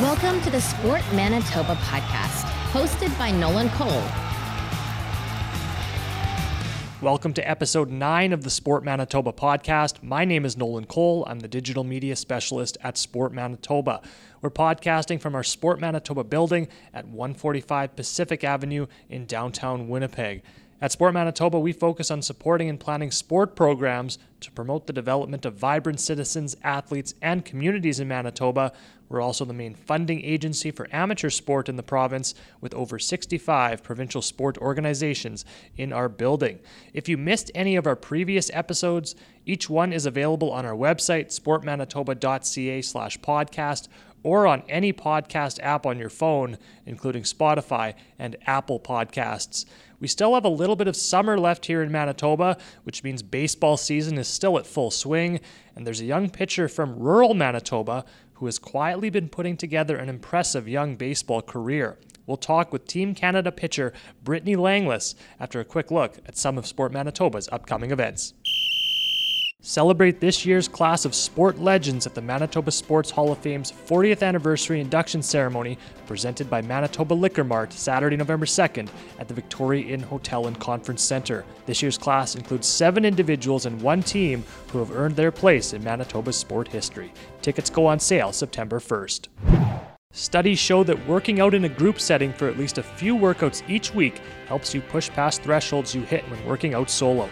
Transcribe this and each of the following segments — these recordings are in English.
Welcome to the Sport Manitoba podcast, hosted by Nolan Cole. Welcome to episode 9 of the Sport Manitoba podcast. My name is Nolan Cole. I'm the digital media specialist at Sport Manitoba. We're podcasting from our Sport Manitoba building at 145 Pacific Avenue in downtown Winnipeg. At Sport Manitoba, we focus on supporting and planning sport programs to promote the development of vibrant citizens, athletes, and communities in Manitoba. We're also the main funding agency for amateur sport in the province, with over 65 provincial sport organizations in our building. If you missed any of our previous episodes, each one is available on our website, sportmanitoba.ca slash podcast, or on any podcast app on your phone, including Spotify and Apple Podcasts. We still have a little bit of summer left here in Manitoba, which means baseball season is still at full swing, and there's a young pitcher from rural Manitoba who has quietly been putting together an impressive young baseball career. We'll talk with Team Canada pitcher Brittany Langless after a quick look at some of Sport Manitoba's upcoming events. Celebrate this year's class of sport legends at the Manitoba Sports Hall of Fame's 40th anniversary induction ceremony presented by Manitoba Liquor Mart Saturday, November 2nd at the Victoria Inn Hotel and Conference Center. This year's class includes seven individuals and one team who have earned their place in Manitoba's sport history. Tickets go on sale September 1st. Studies show that working out in a group setting for at least a few workouts each week helps you push past thresholds you hit when working out solo.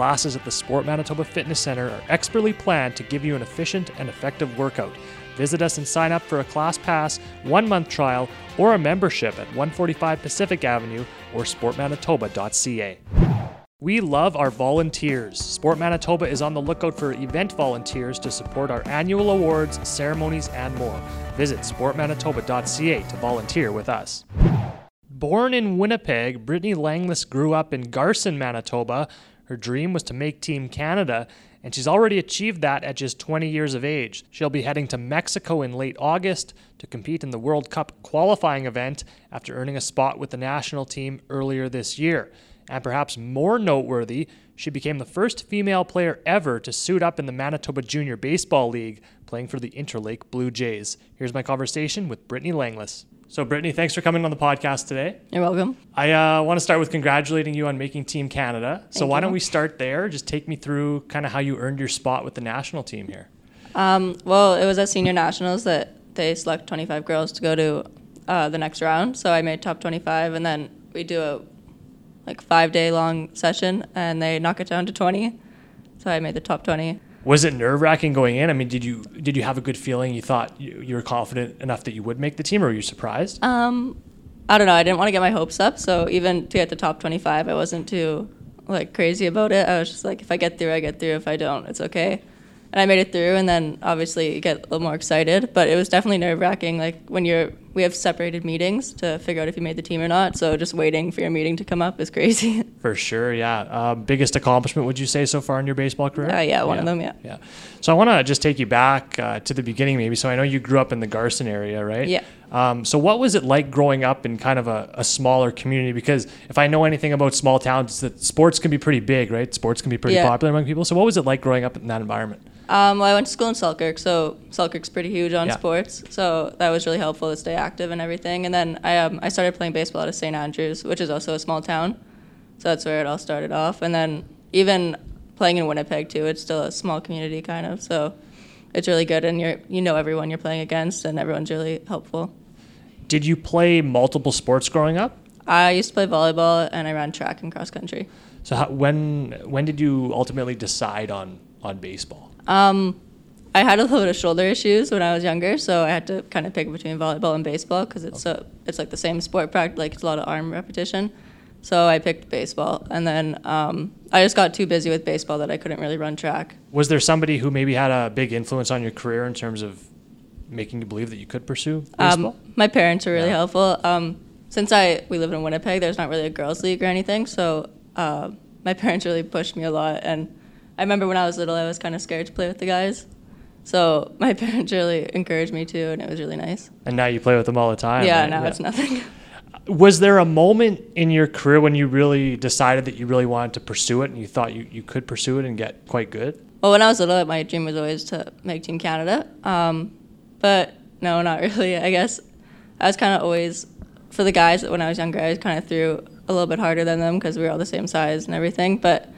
Classes at the Sport Manitoba Fitness Center are expertly planned to give you an efficient and effective workout. Visit us and sign up for a class pass, one month trial, or a membership at 145 Pacific Avenue or sportmanitoba.ca. We love our volunteers. Sport Manitoba is on the lookout for event volunteers to support our annual awards, ceremonies, and more. Visit sportmanitoba.ca to volunteer with us. Born in Winnipeg, Brittany Langless grew up in Garson, Manitoba. Her dream was to make Team Canada, and she's already achieved that at just 20 years of age. She'll be heading to Mexico in late August to compete in the World Cup qualifying event after earning a spot with the national team earlier this year. And perhaps more noteworthy, she became the first female player ever to suit up in the Manitoba Junior Baseball League, playing for the Interlake Blue Jays. Here's my conversation with Brittany Langlis. So, Brittany, thanks for coming on the podcast today. You're welcome. I uh, want to start with congratulating you on making Team Canada. So, why you. don't we start there? Just take me through kind of how you earned your spot with the national team here. Um, well, it was at senior nationals that they select 25 girls to go to uh, the next round. So I made top 25, and then we do a like five day long session, and they knock it down to 20. So I made the top 20. Was it nerve wracking going in? I mean, did you did you have a good feeling? You thought you, you were confident enough that you would make the team, or were you surprised? Um, I don't know. I didn't want to get my hopes up, so even to get the top 25, I wasn't too like crazy about it. I was just like, if I get through, I get through. If I don't, it's okay. And I made it through, and then obviously you get a little more excited. But it was definitely nerve wracking. Like when you're, we have separated meetings to figure out if you made the team or not. So just waiting for your meeting to come up is crazy. For sure, yeah. Uh, biggest accomplishment would you say so far in your baseball career? Uh, yeah, one of them, yeah. Yeah. So I want to just take you back uh, to the beginning, maybe. So I know you grew up in the Garson area, right? Yeah. Um, so what was it like growing up in kind of a, a smaller community? Because if I know anything about small towns, it's that sports can be pretty big, right? Sports can be pretty Yeah. popular among people. So what was it like growing up in that environment? Um, well, I went to school in Selkirk, so Selkirk's pretty huge on Yeah. sports. So that was really helpful to stay active and everything. And then I, um, I started playing baseball at St. Andrews, which is also a small town. So that's where it all started off. And then even playing in Winnipeg too, it's still a small community kind of. So it's really good, and you're you know everyone you're playing against, and everyone's really helpful. Did you play multiple sports growing up? I used to play volleyball, and I ran track and cross country. So how, when when did you ultimately decide on on baseball? Um, I had a little bit of shoulder issues when I was younger, so I had to kind of pick between volleyball and baseball because it's so it's like the same sport practice, like it's a lot of arm repetition. So I picked baseball, and then um, I just got too busy with baseball that I couldn't really run track. Was there somebody who maybe had a big influence on your career in terms of making you believe that you could pursue baseball? Um, my parents were really Yeah. helpful. Um, since I we live in Winnipeg, there's not really a girls' league or anything, so uh, my parents really pushed me a lot. And I remember when I was little, I was kind of scared to play with the guys. So my parents really encouraged me too, and it was really nice. and now you play with them all the time. yeah, right? now it's nothing. Was there a moment in your career when you really decided that you really wanted to pursue it and you thought you, you could pursue it and get quite good? Well, when I was little, my dream was always to make Team Canada. Um, but no, not really. I guess I was kind of always for the guys when I was younger. I was kind of threw a little bit harder than them because we were all the same size and everything. But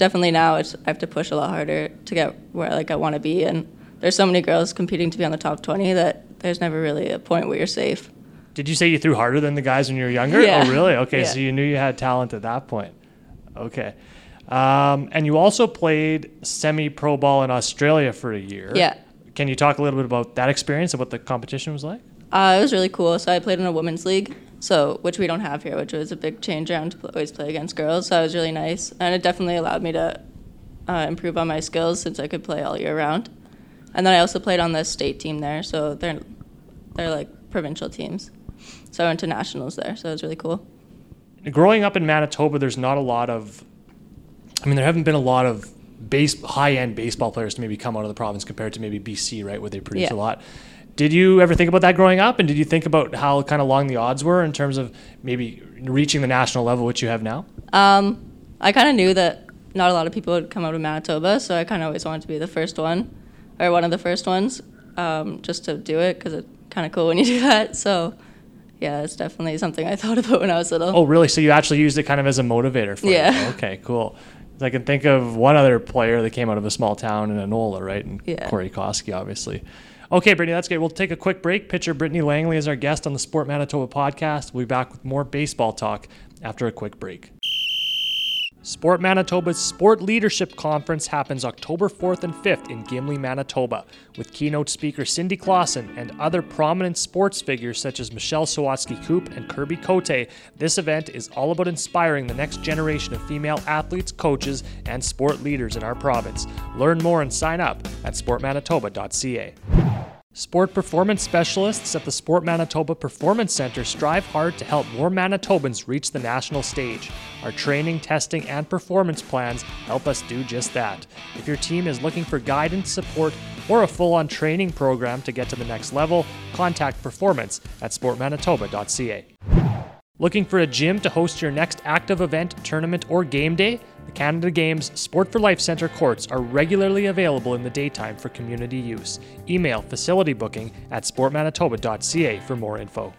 definitely now it's I have to push a lot harder to get where like I want to be. And there's so many girls competing to be on the top 20 that there's never really a point where you're safe. Did you say you threw harder than the guys when you were younger? Yeah. Oh, really? Okay, Yeah. so you knew you had talent at that point. Okay. Um, and you also played semi pro ball in Australia for a year. Yeah. Can you talk a little bit about that experience and what the competition was like? Uh, it was really cool. So I played in a women's league, so which we don't have here, which was a big change around to always play against girls. So that was really nice, and it definitely allowed me to uh, improve on my skills since I could play all year round. And then I also played on the state team there, so they're they're like provincial teams. So I went to nationals there, so it was really cool. growing up in Manitoba, there's not a lot of. I mean, there haven't been a lot of base high-end baseball players to maybe come out of the province compared to maybe BC, right, where they produce Yeah. a lot. Did you ever think about that growing up, and did you think about how kind of long the odds were in terms of maybe reaching the national level, which you have now? Um, I kind of knew that not a lot of people would come out of Manitoba, so I kind of always wanted to be the first one, or one of the first ones, um, just to do it because it's kind of cool when you do that. So, yeah, it's definitely something I thought about when I was little. Oh, really? So you actually used it kind of as a motivator for Yeah. you? Okay, cool. I can think of one other player that came out of a small town in Anola, right? And Yeah. Corey Koskie, obviously. Okay, Brittany, that's great. We'll take a quick break. Pitcher Brittany Langley is our guest on the Sport Manitoba podcast. We'll be back with more baseball talk after a quick break. Sport Manitoba's Sport Leadership Conference happens October 4th and 5th in Gimli, Manitoba, with keynote speaker Cindy Klassen and other prominent sports figures such as Michelle Sawatzky Koop and Kirby Cote. This event is all about inspiring the next generation of female athletes, coaches, and sport leaders in our province. Learn more and sign up at sportmanitoba.ca. Sport performance specialists at the Sport Manitoba Performance Center strive hard to help more Manitobans reach the national stage. Our training, testing, and performance plans help us do just that. If your team is looking for guidance, support, or a full on training program to get to the next level, contact performance at sportmanitoba.ca. Looking for a gym to host your next active event, tournament, or game day? The Canada Games Sport for Life Center courts are regularly available in the daytime for community use. Email facility booking at sportmanitoba.ca for more info.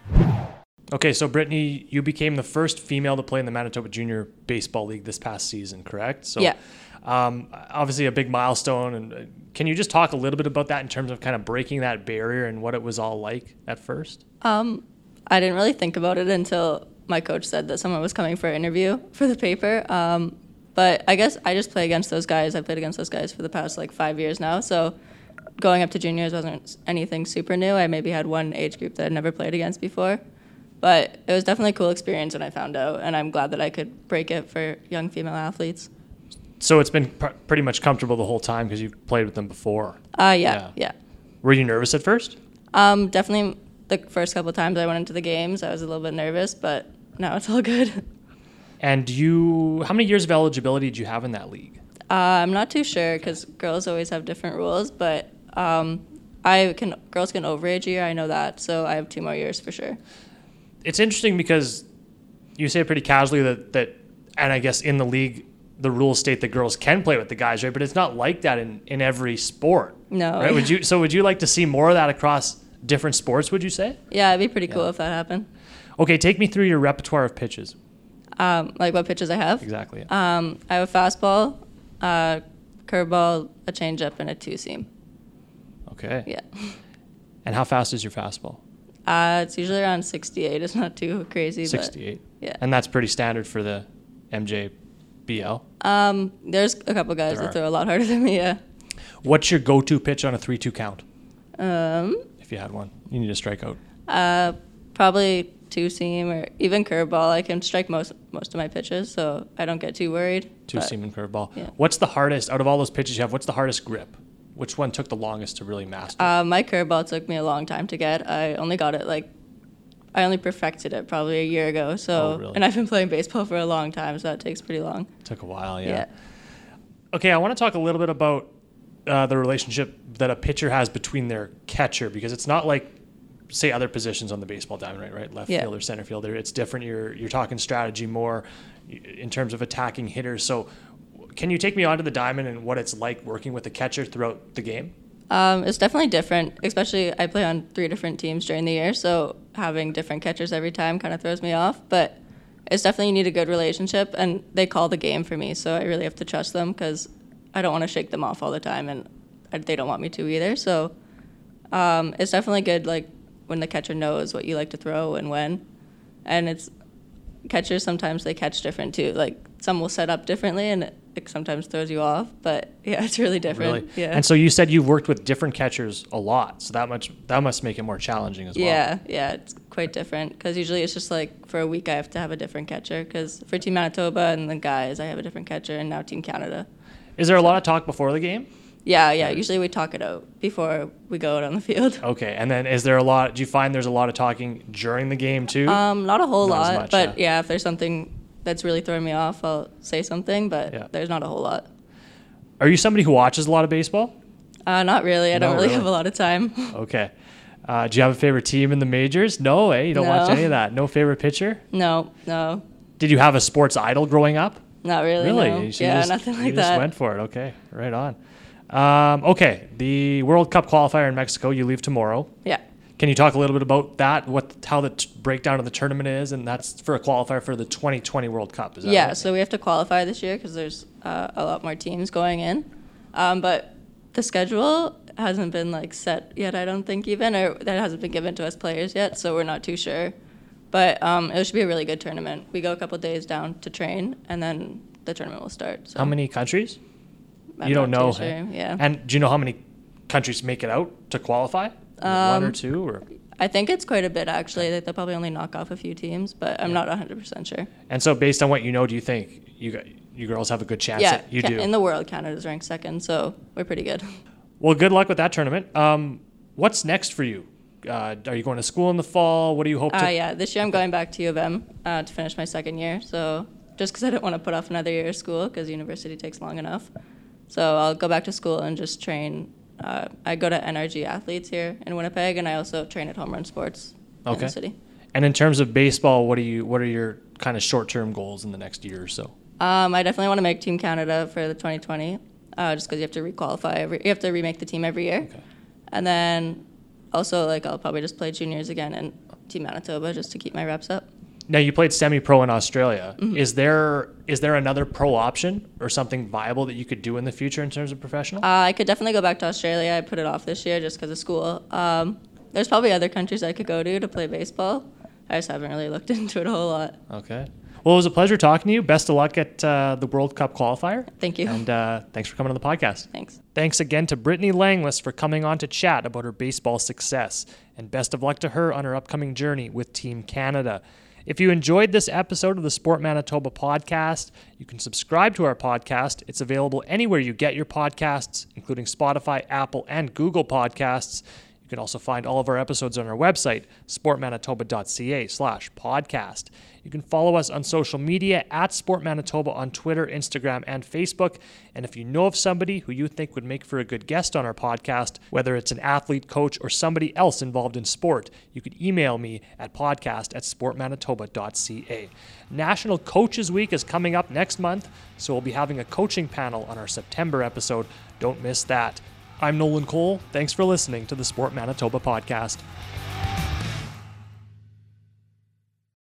Okay, so Brittany, you became the first female to play in the Manitoba Junior Baseball League this past season, correct? So, Yeah. Um, obviously, a big milestone. And uh, can you just talk a little bit about that in terms of kind of breaking that barrier and what it was all like at first? Um, I didn't really think about it until my coach said that someone was coming for an interview for the paper. Um, but I guess I just play against those guys. I played against those guys for the past like five years now. So going up to juniors wasn't anything super new. I maybe had one age group that I'd never played against before. But it was definitely a cool experience when I found out, and I'm glad that I could break it for young female athletes. So it's been pr- pretty much comfortable the whole time because you've played with them before. Uh, yeah, Yeah. yeah. Were you nervous at first? Um, definitely the first couple of times I went into the games, I was a little bit nervous, but now it's all good. And you, how many years of eligibility did you have in that league? Uh, I'm not too sure because girls always have different rules, but um, I can girls can overage a year. I know that, so I have two more years for sure. It's interesting because you say it pretty casually that that, and I guess in the league, the rules state that girls can play with the guys, right? But it's not like that in in every sport. No. Right? Would you? So would you like to see more of that across different sports? Would you say? Yeah, it'd be pretty cool if that happened. Okay, take me through your repertoire of pitches. Um, like what pitches I have. Exactly. yeah. Um, I have a fastball, uh, curveball, a changeup, and a two seam. okay. Yeah. And how fast is your fastball? Uh, it's usually around 68. It's not too crazy. Sixty-eight. But yeah. And that's pretty standard for the MJBL. Um, there's a couple guys There that are. throw a lot harder than me. Yeah. What's your go-to pitch on a three-two count? Um, If you had one, you need to strike out. uh, probably two seam or even curveball. I can strike most most of my pitches, so I don't get too worried. Two but- seam and curveball. yeah. What's the hardest out of all those pitches you have? What's the hardest grip? Which one took the longest to really master? Uh, my curveball took me a long time to get. I only got it like, I only perfected it probably a year ago. So, Oh, really? and I've been playing baseball for a long time, so that takes pretty long. took a while, yeah. Yeah. Okay, I want to talk a little bit about uh, the relationship that a pitcher has between their catcher because it's not like, say, other positions on the baseball diamond, right? Right, left Yeah. fielder, center fielder. It's different. You're you're talking strategy more in terms of attacking hitters. So, can you take me onto the diamond and what it's like working with the catcher throughout the game? Um, it's definitely different, especially I play on three different teams during the year, so having different catchers every time kind of throws me off. But it's definitely you need a good relationship, and they call the game for me, so I really have to trust them because I don't want to shake them off all the time, and they don't want me to either. So um, it's definitely good, like when the catcher knows what you like to throw and when, and it's catchers sometimes they catch different too. Like some will set up differently, and it, it sometimes throws you off. But yeah, it's really different. Really? Yeah. And so you said you've worked with different catchers a lot, so that much that must make it more challenging as well. Yeah, yeah, it's quite different because usually it's just like for a week I have to have a different catcher because for Team Manitoba and the guys I have a different catcher and now Team Canada. Is there a lot of talk before the game? Yeah, yeah. Usually we talk it out before we go out on the field. Okay, and then is there a lot? Do you find there's a lot of talking during the game too? Um, not a whole Not as lot, much, but yeah. yeah. if there's something that's really throwing me off, I'll say something. But Yeah. there's not a whole lot. Are you somebody who watches a lot of baseball? Uh, not really. I No, don't really, really? have a lot of time. Okay. Uh, do you have a favorite team in the majors? No, eh? You don't watch any of that. No favorite pitcher? no, no, Did you have a sports idol growing up? not really. Really? no. You- so yeah, you nothing you like just went for it. Okay, right on. Um, okay, the World Cup qualifier in Mexico. You leave tomorrow. yeah. Can you talk a little bit about that? What, how the t- breakdown of the tournament is, and that's for a qualifier for the 2020 World Cup. Is that Yeah, right? so we have to qualify this year because there's uh, a lot more teams going in. Um, but the schedule hasn't been like set yet. I don't think even, or that hasn't been given to us players yet. So we're not too sure. But um, it should be a really good tournament. We go a couple days down to train, and then the tournament will start. So How many countries? I'm you don't know. Sure. Yeah. And do you know how many countries make it out to qualify? One or two, or I think it's quite a bit actually. Like, they'll probably only knock off a few teams, but I'm not 100% sure. and so based on what you know, do you think you you girls have a good chance? Yeah, you Ca- do. in the world, Canada's ranked second, so we're pretty good. Well, good luck with that tournament. Um, what's next for you? Uh, are you going to school in the fall? What do you hope to? Uh, yeah, this year I'm going back to U of M uh, to finish my second year. So just because I didn't want to put off another year of school because university takes long enough. So I'll go back to school and just train. Uh, I go to NRG athletes here in Winnipeg, and I also train at Home Run Sports in the city. And in terms of baseball, what are you? What are your kind of short-term goals in the next year or so? Um, I definitely want to make Team Canada for the 2020, uh, just because you have to requalify every, you have to remake the team every year, Okay. and then also like I'll probably just play juniors again and Team Manitoba just to keep my reps up. Now you played semi-pro in Australia. Mm-hmm. Is there is there another pro option or something viable that you could do in the future in terms of professional? Uh, I could definitely go back to Australia. I put it off this year just because of school. Um, there's probably other countries I could go to to play baseball. I just haven't really looked into it a whole lot. okay. Well, it was a pleasure talking to you. Best of luck at uh, the World Cup qualifier. Thank you. And uh, thanks for coming on the podcast. Thanks. Thanks again to Brittany Langless for coming on to chat about her baseball success, and best of luck to her on her upcoming journey with Team Canada. If you enjoyed this episode of the Sport Manitoba podcast, you can subscribe to our podcast. It's available anywhere you get your podcasts, including Spotify, Apple, and Google Podcasts. You can also find all of our episodes on our website, sportmanitoba.ca slash podcast. You can follow us on social media at Sport Manitoba on Twitter, Instagram, and Facebook. And if you know of somebody who you think would make for a good guest on our podcast, whether it's an athlete, coach, or somebody else involved in sport, you could email me at podcast at sportmanitoba.ca. National Coaches Week is coming up next month, so we'll be having a coaching panel on our September episode. Don't miss that. I'm Nolan Cole. Thanks for listening to the Sport Manitoba podcast.